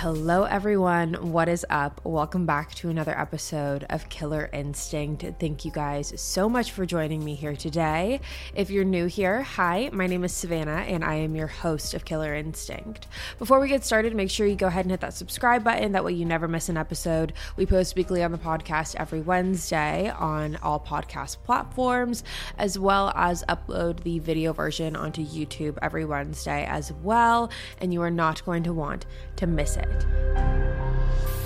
Hello, everyone. What is up? Welcome back to another episode of Killer Instinct. Thank you guys so much for joining me here today. If you're new here, hi, my name is Savannah, and I am your host of Killer Instinct. Before we get started, make sure you go ahead and hit that subscribe button. That way, you never miss an episode. We post weekly on the podcast every Wednesday on all podcast platforms, as well as upload the video version onto YouTube every Wednesday as well. And you are not going to want to miss it planet.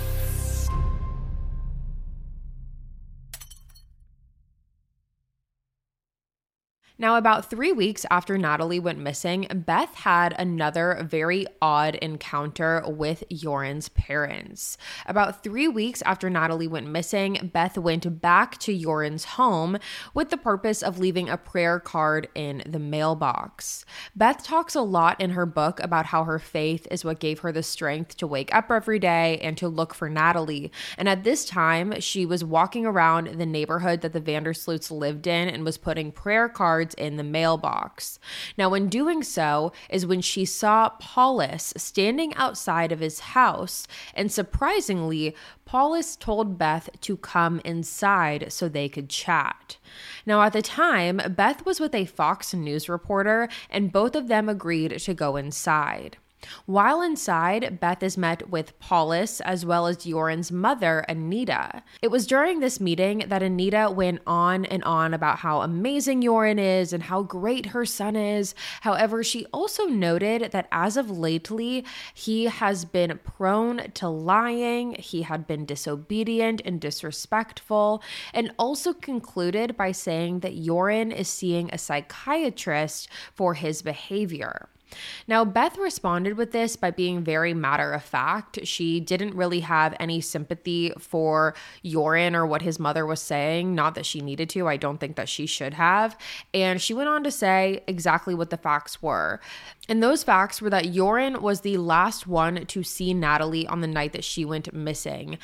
Now, about three weeks after Natalee went missing, Beth had another very odd encounter with Joran's parents. About three weeks after Natalee went missing, Beth went back to Joran's home with the purpose of leaving a prayer card in the mailbox. Beth talks a lot in her book about how her faith is what gave her the strength to wake up every day and to look for Natalee. And at this time, she was walking around the neighborhood that the van der Sloots lived in and was putting prayer cards in the mailbox. Now, in doing so, is when she saw Paulus standing outside of his house, and surprisingly, Paulus told Beth to come inside so they could chat. Now, at the time, Beth was with a Fox News reporter, and both of them agreed to go inside. While inside, Beth is met with Paulus as well as Joran's mother, Anita. It was during this meeting that Anita went on and on about how amazing Joran is and how great her son is. However, she also noted that as of lately, he has been prone to lying, he had been disobedient and disrespectful, and also concluded by saying that Joran is seeing a psychiatrist for his behavior. Now, Beth responded with this by being very matter of fact. She didn't really have any sympathy for Joran or what his mother was saying. Not that she needed to, I don't think that she should have. And she went on to say exactly what the facts were. And those facts were that Joran was the last one to see Natalee on the night that she went missing.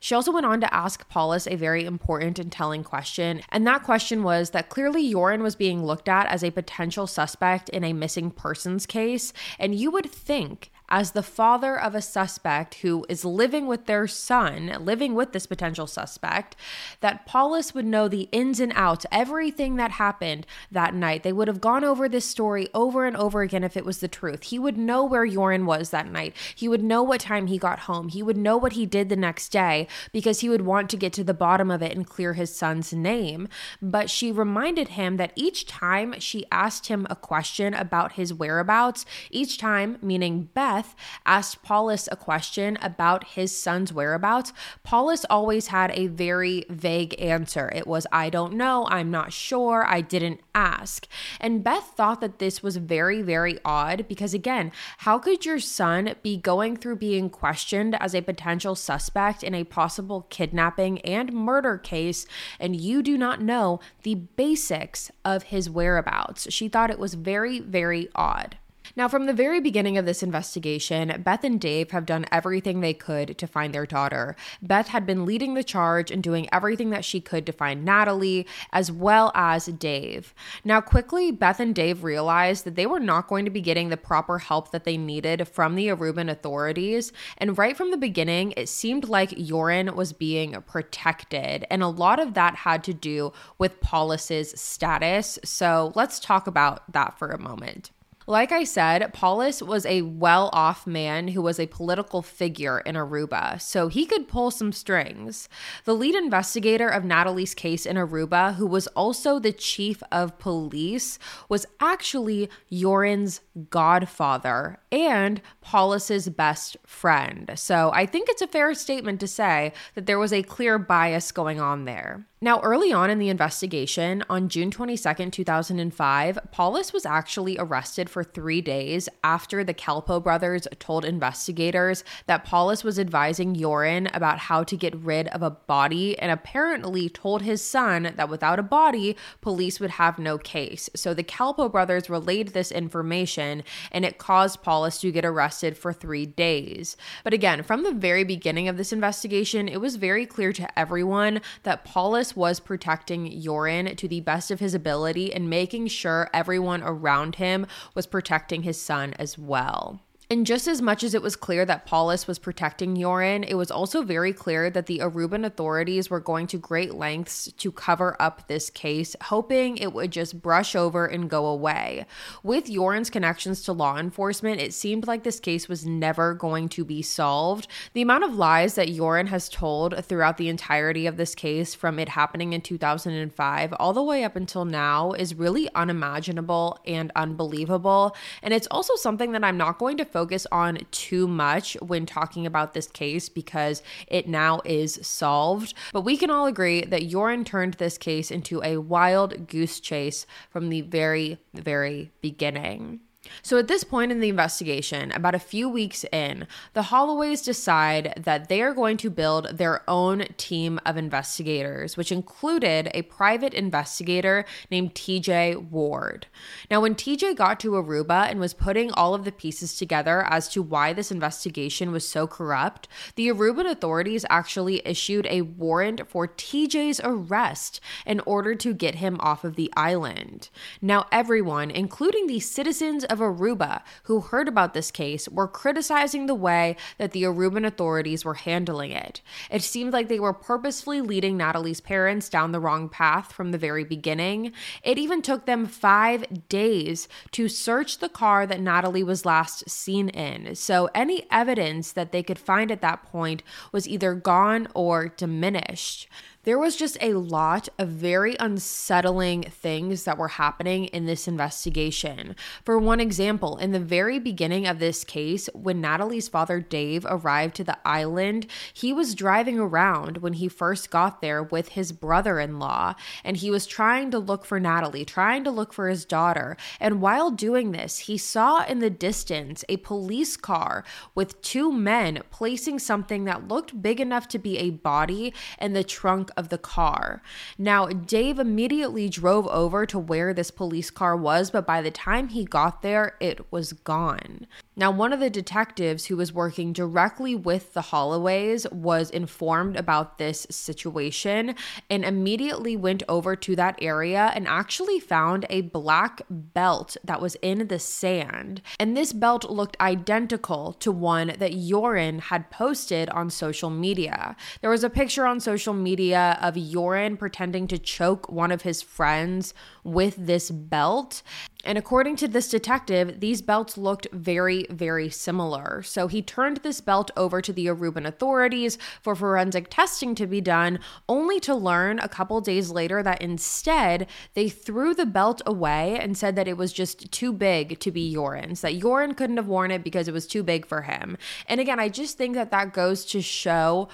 She also went on to ask Paulus a very important and telling question, and that question was that clearly Joran was being looked at as a potential suspect in a missing persons case, and you would think as the father of a suspect who is living with their son, living with this potential suspect, that Paulus would know the ins and outs, everything that happened that night. They would have gone over this story over and over again if it was the truth. He would know where Joran was that night. He would know what time he got home. He would know what he did the next day because he would want to get to the bottom of it and clear his son's name. But she reminded him that each time she asked him a question about his whereabouts, each time, meaning Beth, Beth asked Paulus a question about his son's whereabouts, Paulus always had a very vague answer. It was, I don't know, I'm not sure, I didn't ask. And Beth thought that this was very, very odd because, again, how could your son be going through being questioned as a potential suspect in a possible kidnapping and murder case, and you do not know the basics of his whereabouts? She thought it was very, very odd. Now, from the very beginning of this investigation, Beth and Dave have done everything they could to find their daughter. Beth had been leading the charge and doing everything that she could to find Natalie, as well as Dave. Now, quickly, Beth and Dave realized that they were not going to be getting the proper help that they needed from the Aruban authorities. And right from the beginning, it seemed like Joran was being protected. And a lot of that had to do with Paulus's status. So let's talk about that for a moment. Like I said, Paulus was a well off man who was a political figure in Aruba, so he could pull some strings. The lead investigator of Natalee's case in Aruba, who was also the chief of police, was actually Joran's godfather and Paulus's best friend. So I think it's a fair statement to say that there was a clear bias going on there. Now, early on in the investigation, on June 22, 2005, Paulus was actually arrested for three days after the Kalpoe brothers told investigators that Paulus was advising Joran about how to get rid of a body and apparently told his son that without a body, police would have no case. So the Kalpoe brothers relayed this information and it caused Paulus to get arrested for three days. But again, from the very beginning of this investigation, it was very clear to everyone that Paulus was protecting Joran to the best of his ability and making sure everyone around him was protecting his son as well. And just as much as it was clear that Paulus was protecting Joran, it was also very clear that the Aruban authorities were going to great lengths to cover up this case, hoping it would just brush over and go away. With Joran's connections to law enforcement, it seemed like this case was never going to be solved. The amount of lies that Joran has told throughout the entirety of this case, from it happening in 2005 all the way up until now, is really unimaginable and unbelievable. And it's also something that I'm not going to focus on too much when talking about this case because it now is solved. But we can all agree that Joran turned this case into a wild goose chase from the very, very beginning. So, at this point in the investigation, about a few weeks in, the Holloways decide that they are going to build their own team of investigators, which included a private investigator named TJ Ward. Now, when TJ got to Aruba and was putting all of the pieces together as to why this investigation was so corrupt, the Aruban authorities actually issued a warrant for TJ's arrest in order to get him off of the island. Now, everyone, including the citizens of of Aruba who heard about this case were criticizing the way that the Aruban authorities were handling it. It seemed like they were purposefully leading Natalee's parents down the wrong path from the very beginning. It even took them five days to search the car that Natalee was last seen in. So any evidence that they could find at that point was either gone or diminished there was just a lot of very unsettling things that were happening in this investigation. For one example, in the very beginning of this case, when Natalee's father Dave arrived to the island, he was driving around when he first got there with his brother in law, and he was trying to look for Natalee, trying to look for his daughter. And while doing this, he saw in the distance a police car with two men placing something that looked big enough to be a body in the trunk of the car. Now, Dave immediately drove over to where this police car was, but by the time he got there, it was gone. Now, one of the detectives who was working directly with the Holloways was informed about this situation and immediately went over to that area and actually found a black belt that was in the sand. And this belt looked identical to one that Joran had posted on social media. There was a picture on social media of Joran pretending to choke one of his friends with this belt. And according to this detective, these belts looked very, very similar. So he turned this belt over to the Aruban authorities for forensic testing to be done, only to learn a couple days later that instead they threw the belt away and said that it was just too big to be Joran's, that Joran couldn't have worn it because it was too big for him. And again, I just think that that goes to show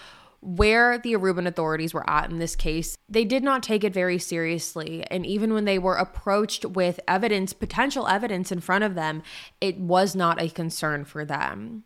where the Aruban authorities were at in this case, they did not take it very seriously. And even when they were approached with evidence, potential evidence in front of them, it was not a concern for them.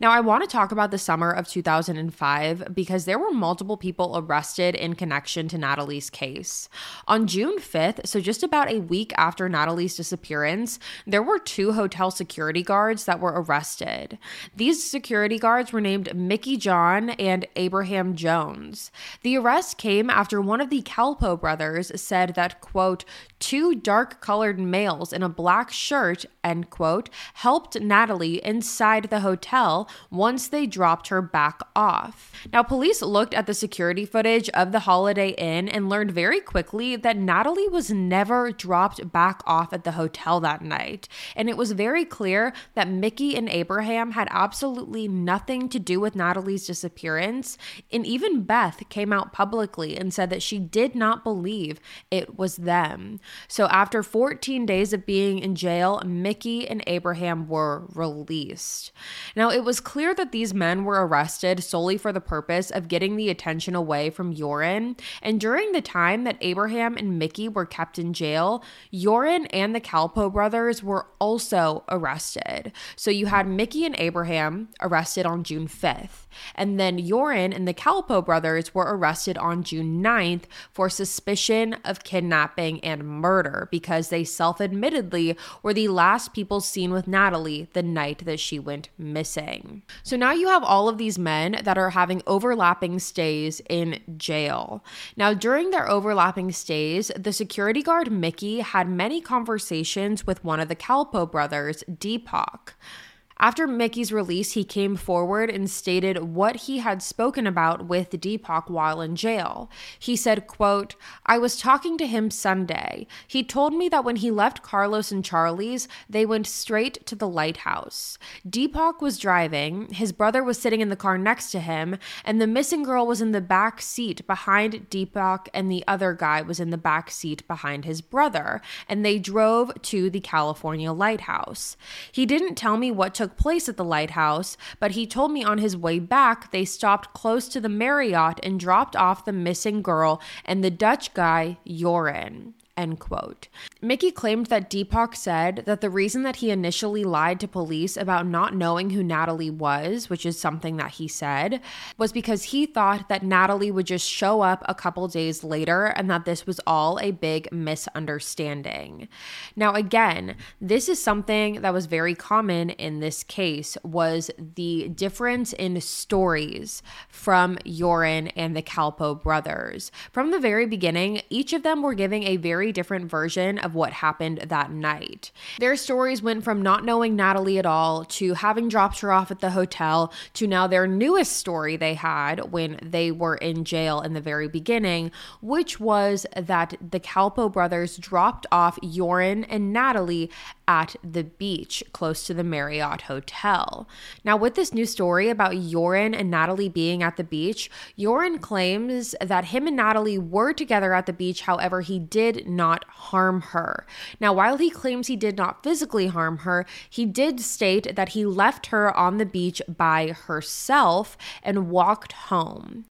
Now, I want to talk about the summer of 2005 because there were multiple people arrested in connection to Natalee's case. On June 5th, so just about a week after Natalee's disappearance, there were two hotel security guards that were arrested. These security guards were named Mickey John and Abraham. Jones. The arrest came after one of the Kalpoe brothers said that, quote, two dark colored males in a black shirt, end quote, helped Natalee inside the hotel once they dropped her back off. Now, police looked at the security footage of the Holiday Inn and learned very quickly that Natalee was never dropped back off at the hotel that night. And it was very clear that Mickey and Abraham had absolutely nothing to do with Natalee's disappearance. And even Beth came out publicly and said that she did not believe it was them. So after 14 days of being in jail, Mickey and Abraham were released. Now, it was clear that these men were arrested solely for the purpose of getting the attention away from Joran. And during the time that Abraham and Mickey were kept in jail, Joran and the Kalpoe brothers were also arrested. So you had Mickey and Abraham arrested on June 5th. And then Joran and the Kalpoe brothers were arrested on June 9th for suspicion of kidnapping and murder because they self admittedly were the last people seen with Natalee the night that she went missing. So now you have all of these men that are having overlapping stays in jail. Now, during their overlapping stays, the security guard Mickey had many conversations with one of the Kalpoe brothers, Deepak. After Mickey's release, he came forward and stated what he had spoken about with Deepak while in jail. He said, quote, I was talking to him Sunday. He told me that when he left Carlos and Charlie's, they went straight to the lighthouse. Deepak was driving, his brother was sitting in the car next to him, and the missing girl was in the back seat behind Deepak, and the other guy was in the back seat behind his brother, and they drove to the California lighthouse. He didn't tell me what took took place at the lighthouse, but he told me on his way back they stopped close to the Marriott and dropped off the missing girl and the Dutch guy, Joran. End quote. Mickey claimed that Deepak said that the reason that he initially lied to police about not knowing who Natalee was, which is something that he said, was because he thought that Natalee would just show up a couple days later and that this was all a big misunderstanding. Now again, this is something that was very common in this case was the difference in stories from Joran and the Kalpoe brothers. From the very beginning, each of them were giving a very very different version of what happened that night. Their stories went from not knowing Natalee at all to having dropped her off at the hotel to now their newest story they had when they were in jail in the very beginning, which was that the Kalpoe brothers dropped off Joran and Natalee at the beach close to the Marriott Hotel. Now, with this new story about Joran and Natalee being at the beach, Joran claims that him and Natalee were together at the beach, however, he did not harm her. Now, while he claims he did not physically harm her, he did state that he left her on the beach by herself and walked home.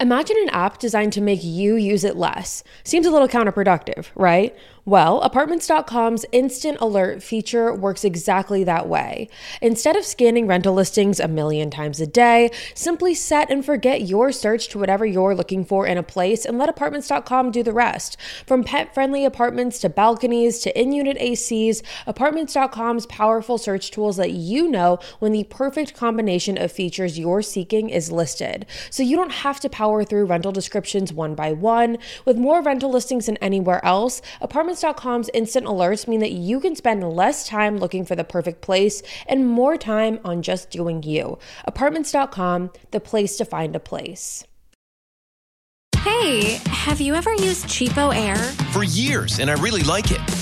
Imagine an app designed to make you use it less. Seems a little counterproductive, right? Well, Apartments.com's instant alert feature works exactly that way. Instead of scanning rental listings a million times a day, simply set and forget your search to whatever you're looking for in a place and let Apartments.com do the rest. From pet friendly apartments to balconies to in unit ACs, Apartments.com's powerful search tools let you know when the perfect combination of features you're seeking is listed. So you don't have to power through rental descriptions one by one. With more rental listings than anywhere else, Apartments Apartments.com's instant alerts mean that you can spend less time looking for the perfect place and more time on just doing you. Apartments.com, the place to find a place. Hey, have you ever used CheapOair? For years, and I really like it.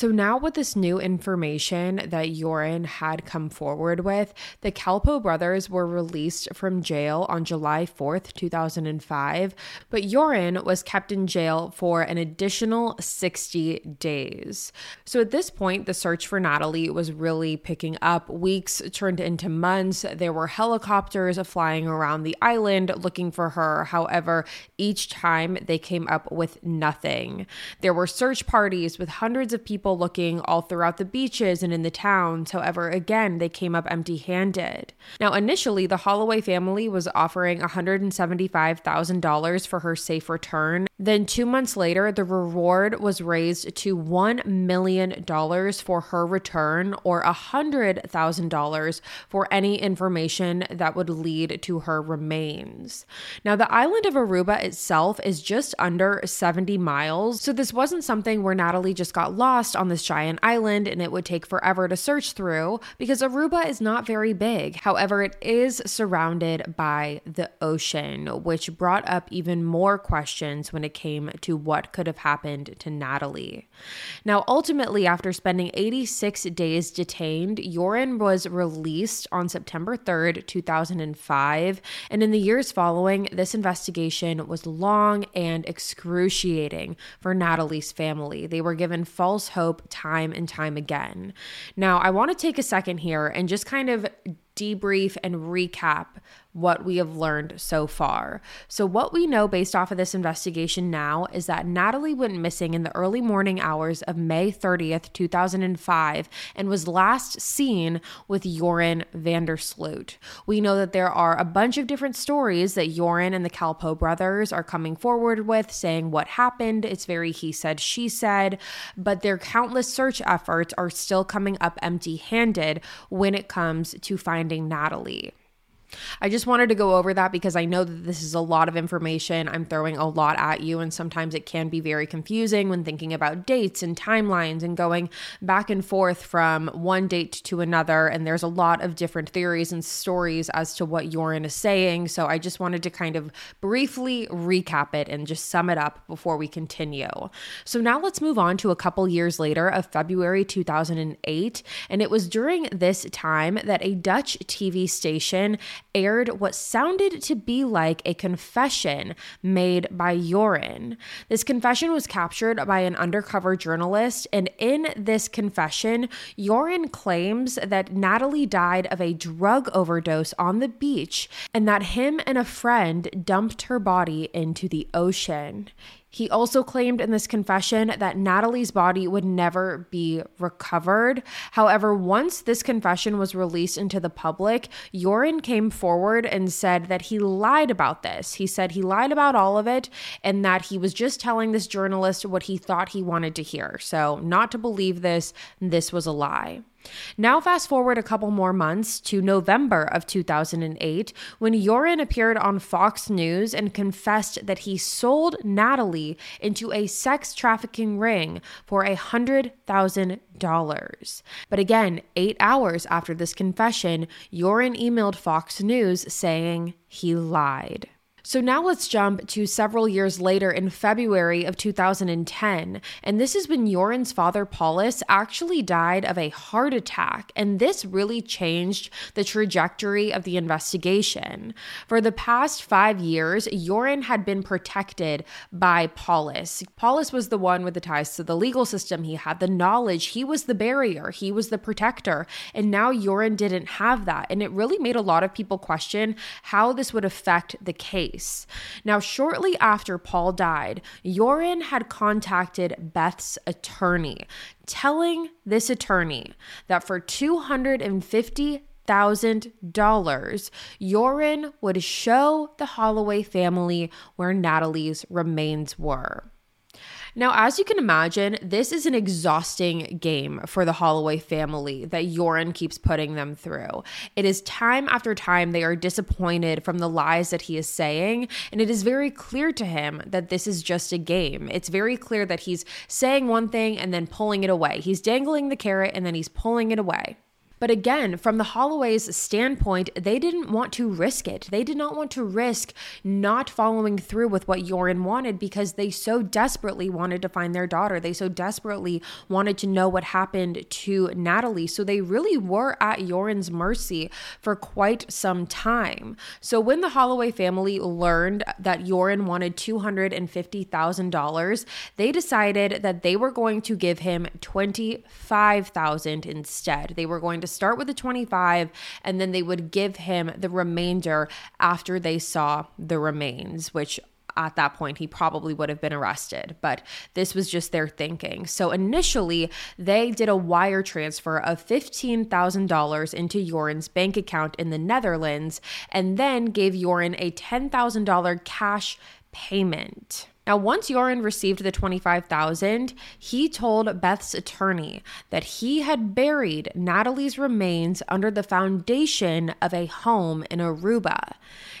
So now with this new information that Joran had come forward with, the Kalpoe brothers were released from jail on July 4th, 2005, but Joran was kept in jail for an additional 60 days. So at this point, the search for Natalee was really picking up. Weeks turned into months. There were helicopters flying around the island looking for her. However, each time they came up with nothing. There were search parties with hundreds of people looking all throughout the beaches and in the towns. However, again, they came up empty handed. Now, initially, the Holloway family was offering $175,000 for her safe return. Then, two months later, the reward was raised to $1 million for her return or $100,000 for any information that would lead to her remains. Now, the island of Aruba itself is just under 70 miles, so this wasn't something where Natalee just got lost on this giant island and it would take forever to search through because Aruba is not very big. However, it is surrounded by the ocean, which brought up even more questions when it came to what could have happened to Natalee. Now, ultimately, after spending 86 days detained, Joran was released on September 3rd, 2005. And in the years following, this investigation was long and excruciating for Natalee's family. They were given false hope time and time again. Now, I want to take a second here and just kind of debrief and recap what we have learned so far. So, what we know based off of this investigation now is that Natalee went missing in the early morning hours of May 30th, 2005, and was last seen with Joran van der Sloot. We know that there are a bunch of different stories that Joran and the Kalpoe brothers are coming forward with, saying what happened. It's very he said, she said, but their countless search efforts are still coming up empty handed when it comes to finding Natalee. I just wanted to go over that because I know that this is a lot of information. I'm throwing a lot at you, and sometimes it can be very confusing when thinking about dates and timelines and going back and forth from one date to another. And there's a lot of different theories and stories as to what Joran is saying. So I just wanted to kind of briefly recap it and just sum it up before we continue. So now let's move on to a couple years later of February 2008. And it was during this time that a Dutch TV station aired what sounded to be like a confession made by Joran. This confession was captured by an undercover journalist, and in this confession, Joran claims that Natalee died of a drug overdose on the beach and that him and a friend dumped her body into the ocean. He also claimed in this confession that Natalee's body would never be recovered. However, once this confession was released into the public, Joran came forward and said that he lied about this. He said he lied about all of it and that he was just telling this journalist what he thought he wanted to hear. So, not to believe this, this was a lie. Now, fast forward a couple more months to November of 2008, when Joran appeared on Fox News and confessed that he sold Natalee into a sex trafficking ring for a $100,000. But again, eight hours after this confession, Joran emailed Fox News saying he lied. So now let's jump to several years later in February of 2010. And this is when Joran's father, Paulus, actually died of a heart attack. And this really changed the trajectory of the investigation. For the past five years, Joran had been protected by Paulus. Paulus was the one with the ties to the legal system. He had the knowledge, he was the barrier, he was the protector. And now Joran didn't have that. And it really made a lot of people question how this would affect the case Now, shortly after Paul died, Joran had contacted Beth's attorney, telling this attorney that for 250 thousand dollars, Joran would show the Holloway family where Natalee's remains were. Now, as you can imagine, this is an exhausting game for the Holloway family that Joran keeps putting them through. It is time after time they are disappointed from the lies that he is saying, and it is very clear to him that this is just a game. It's very clear that he's saying one thing and then pulling it away. He's dangling the carrot and then he's pulling it away. But again, from the Holloways' standpoint, they didn't want to risk it. They did not want to risk not following through with what Joran wanted because they so desperately wanted to find their daughter. They so desperately wanted to know what happened to Natalee. So they really were at Joran's mercy for quite some time. So when the Holloway family learned that Joran wanted $250,000, they decided that they were going to give him 25,000 instead. They were going to start with the 25 and then they would give him the remainder after they saw the remains, which at that point he probably would have been arrested. But this was just their thinking. So initially they did a wire transfer of $15,000 into Joran's bank account in the Netherlands and then gave Joran a $10,000 cash payment now, once Joran received the 25,000, he told Beth's attorney that he had buried Natalee's remains under the foundation of a home in Aruba.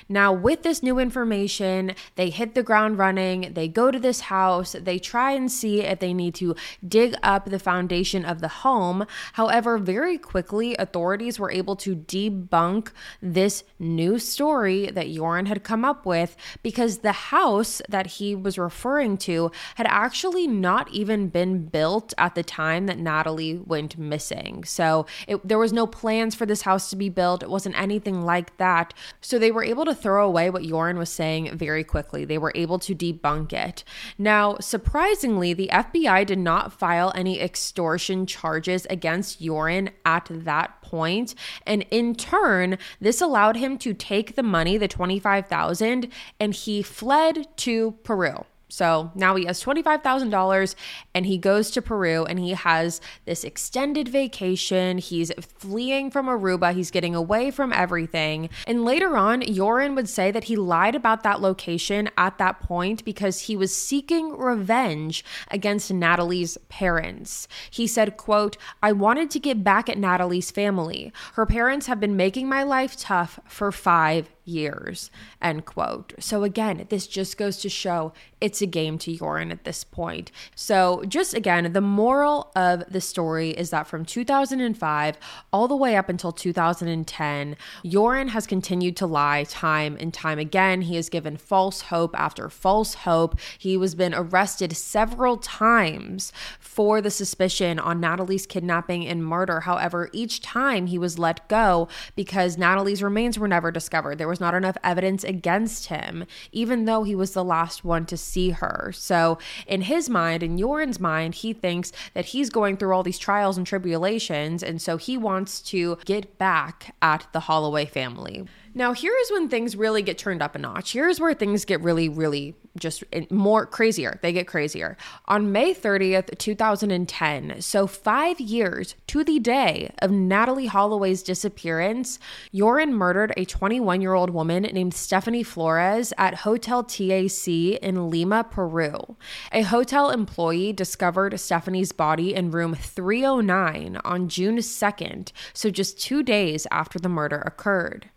Now, with this new information, they hit the ground running. They go to this house. They try and see if they need to dig up the foundation of the home. However, very quickly, authorities were able to debunk this new story that Joran had come up with because the house that he was referring to had actually not even been built at the time that Natalee went missing. So it, there was no plans for this house to be built. It wasn't anything like that. So they were able to throw away what Joran was saying very quickly. They were able to debunk it. Now, surprisingly, the FBI did not file any extortion charges against Joran at that point, and in turn, this allowed him to take the money, the 25,000, and he fled to Peru. So now he has $25,000 and he goes to Peru and he has this extended vacation. He's fleeing from Aruba. He's getting away from everything. And later on, Joran would say that he lied about that location at that point because he was seeking revenge against Natalee's parents. He said, quote, I wanted to get back at Natalee's family. Her parents have been making my life tough for five years, end quote. So again, this just goes to show it's a game to Joran at this point. So just again, the moral of the story is that from 2005 all the way up until 2010, Joran has continued to lie time and time again. He has given false hope after false hope. He was been arrested several times for the suspicion on Natalee's kidnapping and murder. However, each time he was let go because Natalee's remains were never discovered. There was not enough evidence against him, even though he was the last one to see her. So, in his mind, in Joran's mind, he thinks that he's going through all these trials and tribulations. And so he wants to get back at the Holloway family. Now, here is when things really get turned up a notch. Here's where things get really, really just eh, more crazier. They get crazier. On May 30th, 2010, so five years to the day of Natalee Holloway's disappearance, Joran murdered a 21 year old woman named Stephanie Flores at Hotel TAC in Lima, Peru. A hotel employee discovered Stephanie's body in room 309 on June 2nd, so just two days after the murder occurred.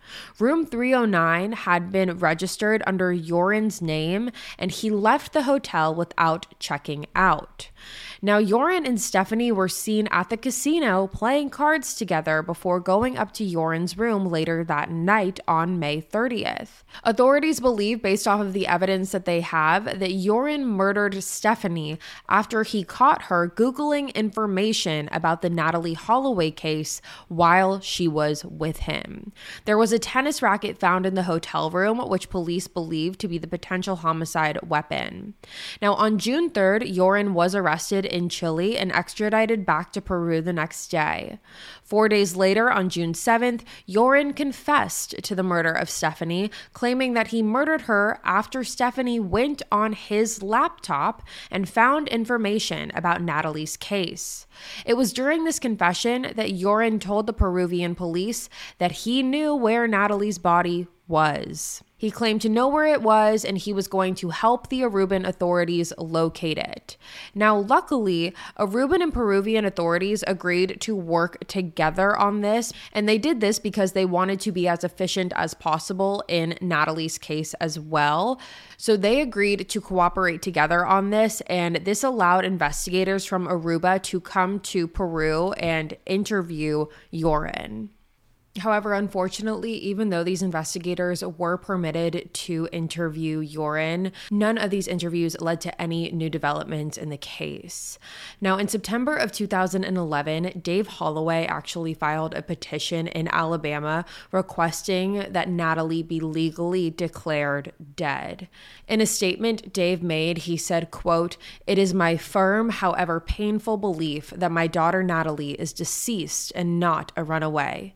Room 309 had been registered under Joran's name, and he left the hotel without checking out. Now, Joran and Stephanie were seen at the casino playing cards together before going up to Joran's room later that night on May 30th. Authorities believe, based off of the evidence that they have, that Joran murdered Stephanie after he caught her Googling information about the Natalee Holloway case while she was with him. There was a tennis racket found in the hotel room, which police believe to be the potential homicide weapon. Now, on June 3rd, Joran was arrested in Chile and extradited back to Peru the next day. Four days later, on June 7th, Joran confessed to the murder of Stephanie, claiming that he murdered her after Stephanie went on his laptop and found information about Natalee's case. It was during this confession that Joran told the Peruvian police that he knew where Natalee's body was. He claimed to know where it was and he was going to help the Aruban authorities locate it. Now, luckily, Aruban and Peruvian authorities agreed to work together on this, and they did this because they wanted to be as efficient as possible in Natalee's case as well. So they agreed to cooperate together on this, and this allowed investigators from Aruba to come to Peru and interview Joran. However, unfortunately, even though these investigators were permitted to interview Joran, none of these interviews led to any new developments in the case. Now, in September of 2011, Dave Holloway actually filed a petition in Alabama requesting that Natalee be legally declared dead. In a statement Dave made, he said, quote, "It is my firm, however painful belief that my daughter Natalee is deceased and not a runaway."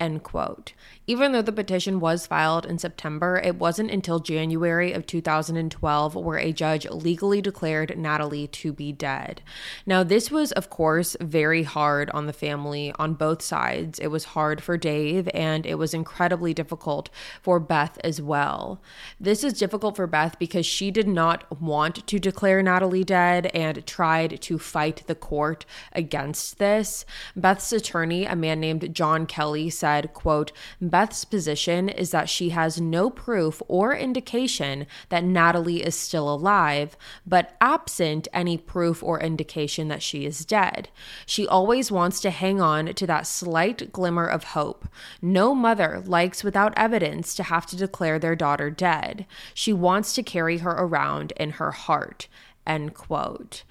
End quote. Even though the petition was filed in September, it wasn't until January of 2012 where a judge legally declared Natalee to be dead. Now, this was, of course, very hard on the family on both sides. It was hard for Dave, and it was incredibly difficult for Beth as well. This is difficult for Beth because she did not want to declare Natalee dead and tried to fight the court against this. Beth's attorney, a man named John Kelly, said, quote, Beth's position is that she has no proof or indication that Natalee is still alive, but absent any proof or indication that she is dead. She always wants to hang on to that slight glimmer of hope. No mother likes without evidence to have to declare their daughter dead. She wants to carry her around in her heart. End quote.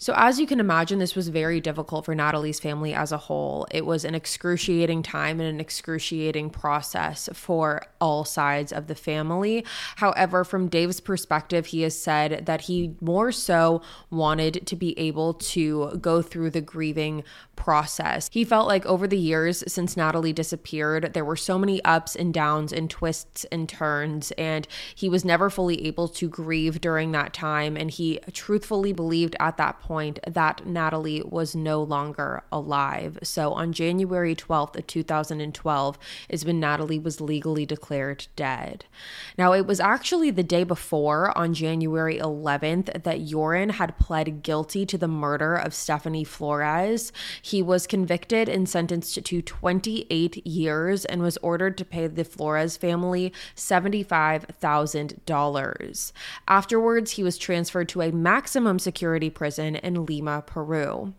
So, as you can imagine, this was very difficult for Natalee's family as a whole. It was an excruciating time and an excruciating process for all sides of the family. However, from Dave's perspective, he has said that he more so wanted to be able to go through the grieving process. He felt like over the years since Natalie disappeared, there were so many ups and downs and twists and turns, and he was never fully able to grieve during that time. And he truthfully believed at that point that Natalee was no longer alive. So on January 12th of 2012 is when Natalee was legally declared dead. Now, it was actually the day before, on January 11th, that Joran had pled guilty to the murder of Stephanie Flores. He was convicted and sentenced to 28 years and was ordered to pay the Flores family $75,000. Afterwards, he was transferred to a maximum security prison in Lima, Peru.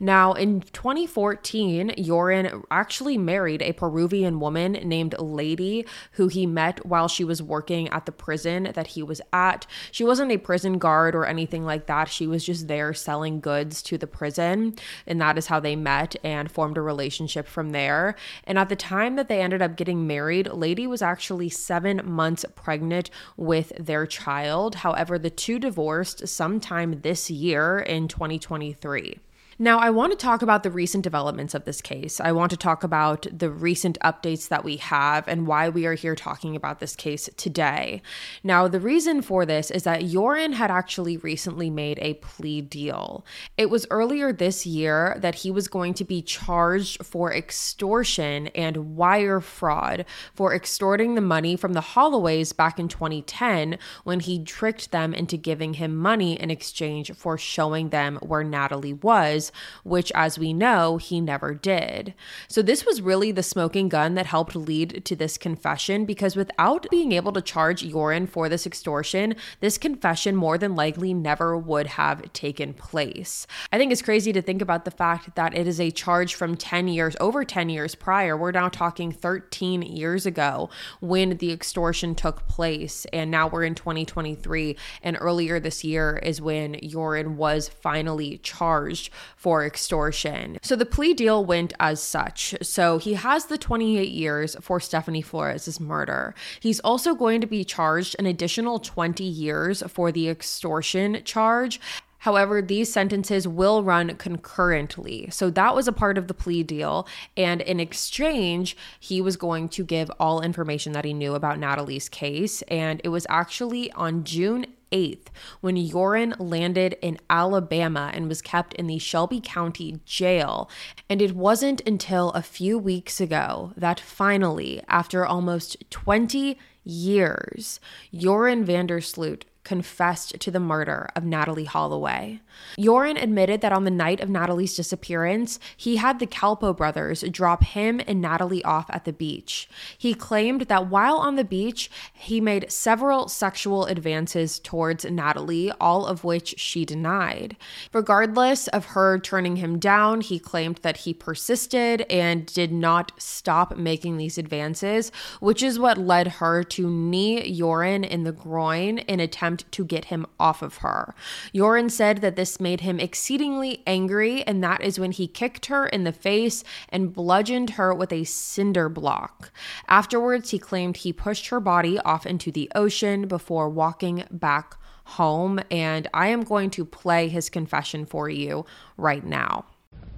Now, in 2014, Joran actually married a Peruvian woman named Lady, who he met while she was working at the prison that he was at. She wasn't a prison guard or anything like that. She was just there selling goods to the prison. And that is how they met and formed a relationship from there. And at the time that they ended up getting married, Lady was actually seven months pregnant with their child. However, the two divorced sometime this year in 2023. Now, I want to talk about the recent developments of this case. I want to talk about the recent updates that we have and why we are here talking about this case today. Now, the reason for this is that Joran had actually recently made a plea deal. It was earlier this year that he was going to be charged for extortion and wire fraud for extorting the money from the Holloways back in 2010 when he tricked them into giving him money in exchange for showing them where Natalee was which, as we know, he never did. So, this was really the smoking gun that helped lead to this confession because without being able to charge Joran for this extortion, this confession more than likely never would have taken place. I think it's crazy to think about the fact that it is a charge from 10 years, over 10 years prior. We're now talking 13 years ago when the extortion took place. And now we're in 2023. And earlier this year is when Joran was finally charged for extortion. So the plea deal went as such. So he has the 28 years for Stephanie Flores' murder. He's also going to be charged an additional 20 years for the extortion charge. However, these sentences will run concurrently. So that was a part of the plea deal. And in exchange, he was going to give all information that he knew about Natalee's case. And it was actually on June 8th when Joran landed in Alabama and was kept in the Shelby County jail. And it wasn't until a few weeks ago that finally, after almost 20 years, Joran van der Sloot confessed to the murder of Natalee Holloway. Joran admitted that on the night of Natalee's disappearance, he had the Kalpoe brothers drop him and Natalee off at the beach. He claimed that while on the beach, he made several sexual advances towards Natalee, all of which she denied. Regardless of her turning him down, he claimed that he persisted and did not stop making these advances, which is what led her to knee Joran in the groin in attempt to get him off of her. Joran said that this made him exceedingly angry, and that is when he kicked her in the face and bludgeoned her with a cinder block. Afterwards, he claimed he pushed her body off into the ocean before walking back home. And I am going to play his confession for you right now.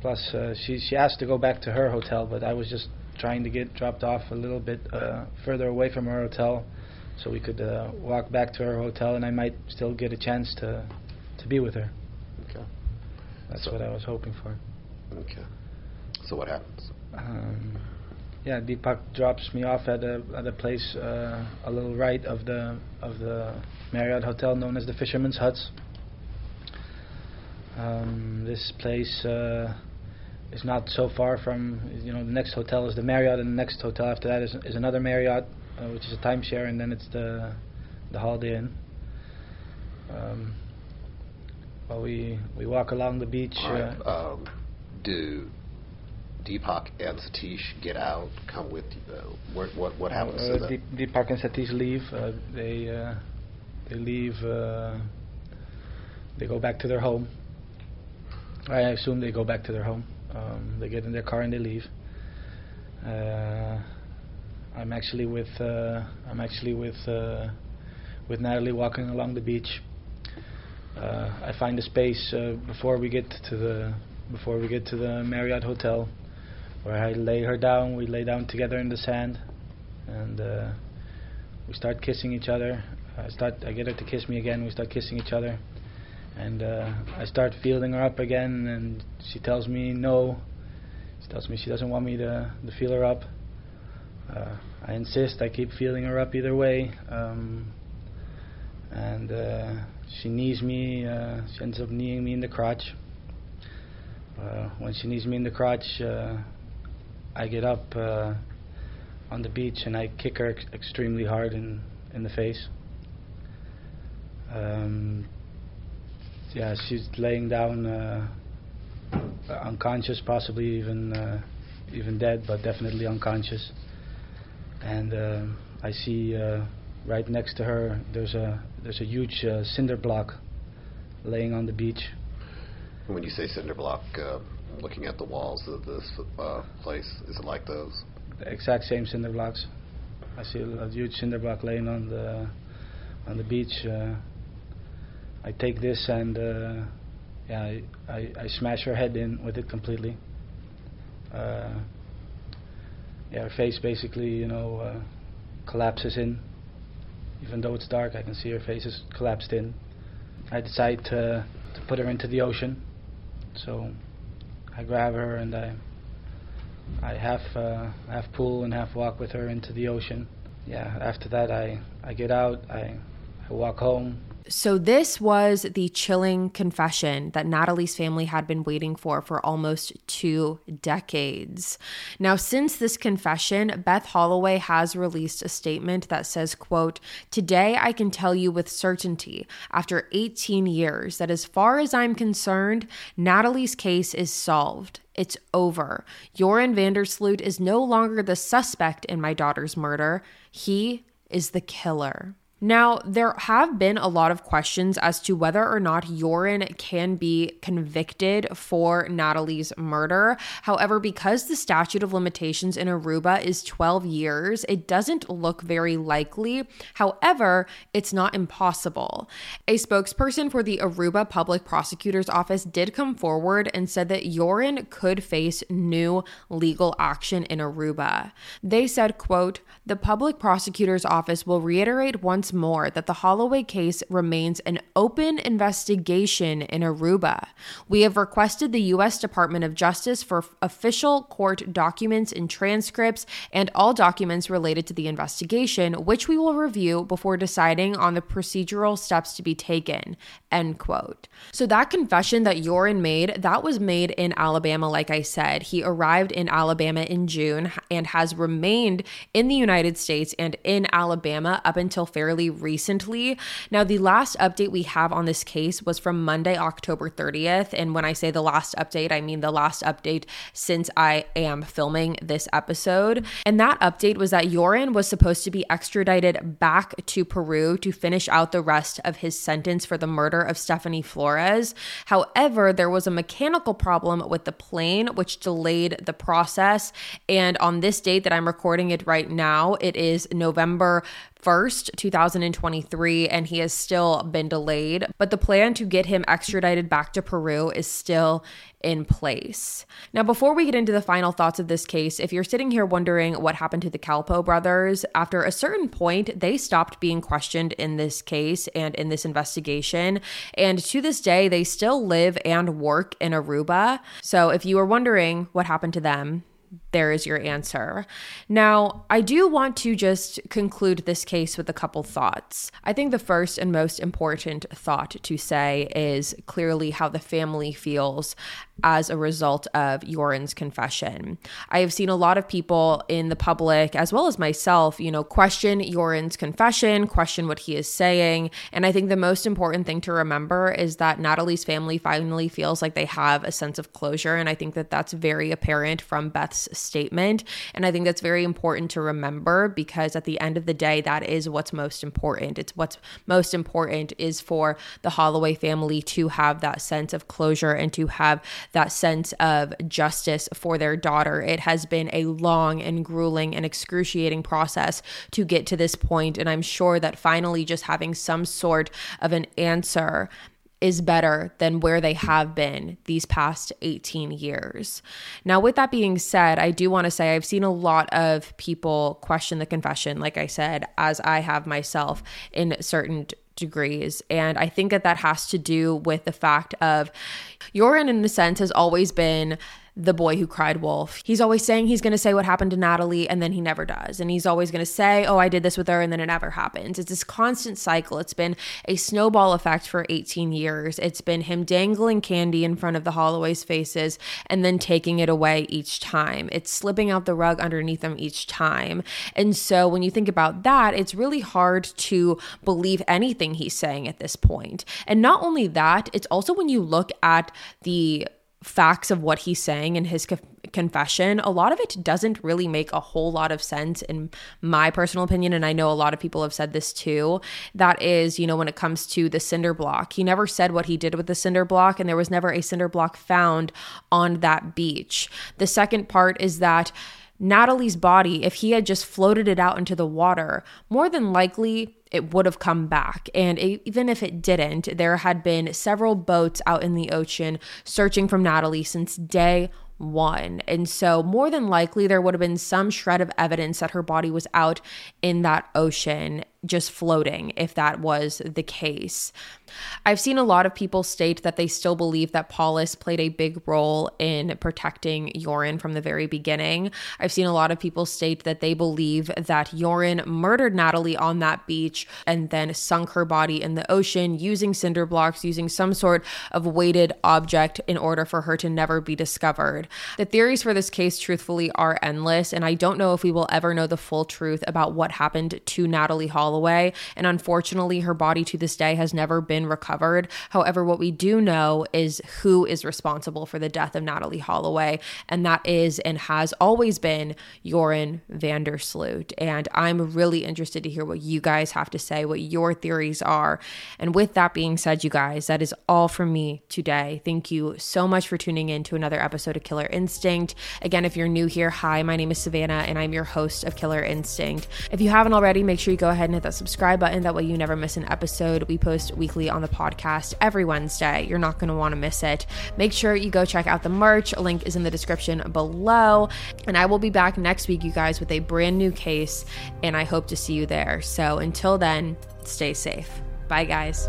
Plus, uh, she, she asked to go back to her hotel, but I was just trying to get dropped off a little bit uh, further away from her hotel so we could uh, walk back to her hotel and I might still get a chance to, to be with her. Okay. That's So- what I was hoping for. Okay. So what happens? Um, yeah, Deepak drops me off at a at a place uh, a little right of the of the Marriott hotel known as the Fisherman's Huts. Um, this place uh, is not so far from you know the next hotel is the Marriott and the next hotel after that is is another Marriott uh, which is a timeshare and then it's the the Holiday Inn. Um, well, we we walk along the beach. Right. uh, Um, do Deepak and Satish get out? Come with you? Uh, what what what happens Uh, to them? Deepak and Satish leave. Uh, they uh, they leave. Uh, they go back to their home. I assume they go back to their home. Um, they get in their car and they leave. I'm actually with uh, I'm actually with uh, with Natalee walking along the beach. Uh, I find a space uh, before we get to the before we get to the Marriott hotel, where I lay her down. We lay down together in the sand, and uh, we start kissing each other. I start. I get her to kiss me again. We start kissing each other, and I start feeling her up again. And she tells me no. She tells me she doesn't want me to, to feel her up. Uh, I insist. I keep feeling her up either way. Um, and uh, she knees me. Uh, she ends up kneeing me in the crotch. Uh, when she knees me in the crotch, uh, I get up uh, on the beach and I kick her ex- extremely hard in in the face. Um, yeah, she's laying down uh, unconscious, possibly even uh, even dead, but definitely unconscious. And um I see uh, right next to her there's a there's a huge uh, cinder block laying on the beach. When you say cinder block, uh, looking at the walls of this uh, place, is it like those? the exact same cinder blocks. I see a, a huge cinder block laying on the on the beach. Uh, I take this and uh, yeah, I, I, I smash her head in with it completely. Yeah, her face basically, you know, uh, collapses in. Even though it's dark, I can see her face is collapsed in. I decide to to put her into the ocean, so I grab her and I I half uh, half pull and half walk with her into the ocean. Yeah. After that, I I get out. I I walk home. So, this was the chilling confession that Natalee's family had been waiting for for almost two decades. Now, since this confession, Beth Holloway has released a statement that says, quote, Today I can tell you with certainty, after 18 years, that as far as I'm concerned, Natalee's case is solved. It's over. Joran van der Sloot is no longer the suspect in my daughter's murder. He is the killer. Now, there have been a lot of questions as to whether or not Joran can be convicted for Natalee's murder. However, because the statute of limitations in Aruba is 12 years, it doesn't look very likely. However, it's not impossible. A spokesperson for the Aruba Public Prosecutor's Office did come forward and said that Joran could face new legal action in Aruba. They said, quote, "The public prosecutor's office will reiterate once more that the Holloway case remains an open investigation in Aruba. We have requested the U.S. Department of Justice for official court documents and transcripts and all documents related to the investigation, which we will review before deciding on the procedural steps to be taken. End quote. So that confession that Joran made, that was made in Alabama, like I said. He arrived in Alabama in June and has remained in the United States and in Alabama up until fairly recently. Now, the last update we have on this case was from Monday, October 30th. And when I say the last update, I mean the last update since I am filming this episode. And that update was that Joran was supposed to be extradited back to Peru to finish out the rest of his sentence for the murder of Stephanie Flores. However, there was a mechanical problem with the plane, which delayed the process. And on this date that I'm recording it right now, it is November 1st, 2023, and he has still been delayed. But the plan to get him extradited back to Peru is still in place. Now, before we get into the final thoughts of this case, if you're sitting here wondering what happened to the Kalpoe brothers, after a certain point, they stopped being questioned in this case and in this investigation. And to this day, they still live and work in Aruba. So if you were wondering what happened to them, there is your answer. Now, I do want to just conclude this case with a couple thoughts. I think the first and most important thought to say is clearly how the family feels as a result of Joran's confession. I have seen a lot of people in the public, as well as myself, you know, question Joran's confession, question what he is saying. And I think the most important thing to remember is that Natalee's family finally feels like they have a sense of closure. And I think that that's very apparent from Beth's statement. And I think that's very important to remember because at the end of the day, that is what's most important. It's what's most important is for the Holloway family to have that sense of closure and to have that sense of justice for their daughter. It has been a long and grueling and excruciating process to get to this point, and I'm sure that finally just having some sort of an answer is better than where they have been these past 18 years. Now, with that being said, I do want to say I've seen a lot of people question the confession, like I said, as I have myself in certain degrees. And I think that that has to do with the fact of Joran, in a sense, has always been the boy who cried wolf. He's always saying he's going to say what happened to Natalee and then he never does. And he's always going to say, "Oh, I did this with her," and then it never happens. It's this constant cycle. It's been a snowball effect for 18 years. It's been him dangling candy in front of the Holloway's faces and then taking it away each time. It's slipping out the rug underneath them each time. And so when you think about that, it's really hard to believe anything he's saying at this point. And not only that, it's also when you look at the facts of what he's saying in his co- confession, a lot of it doesn't really make a whole lot of sense in my personal opinion. And I know a lot of people have said this too. That is, you know, when it comes to the cinder block, he never said what he did with the cinder block, and there was never a cinder block found on that beach. The second part is that. Natalee's body, if he had just floated it out into the water, more than likely it would have come back. And even if it didn't, there had been several boats out in the ocean searching for Natalee since day one. And so, more than likely, there would have been some shred of evidence that her body was out in that ocean just floating if that was the case. I've seen a lot of people state that they still believe that Paulus played a big role in protecting Joran from the very beginning. I've seen a lot of people state that they believe that Joran murdered Natalee on that beach and then sunk her body in the ocean using cinder blocks, using some sort of weighted object in order for her to never be discovered. The theories for this case, truthfully, are endless, and I don't know if we will ever know the full truth about what happened to Natalee Hall Holloway. And unfortunately, her body to this day has never been recovered. However, what we do know is who is responsible for the death of Natalee Holloway, and that is and has always been Joran van der Sloot. And I'm really interested to hear what you guys have to say, what your theories are. And with that being said, you guys, that is all from me today. Thank you so much for tuning in to another episode of Killer Instinct. Again, if you're new here, hi, my name is Savannah, and I'm your host of Killer Instinct. If you haven't already, make sure you go ahead and hit that subscribe button. That way you never miss an episode. We post weekly on the podcast every Wednesday. You're not going to want to miss it. Make sure you go check out the merch. Link is in the description below. And I will be back next week, you guys, with a brand new case. And I hope to see you there. So until then, stay safe. Bye, guys.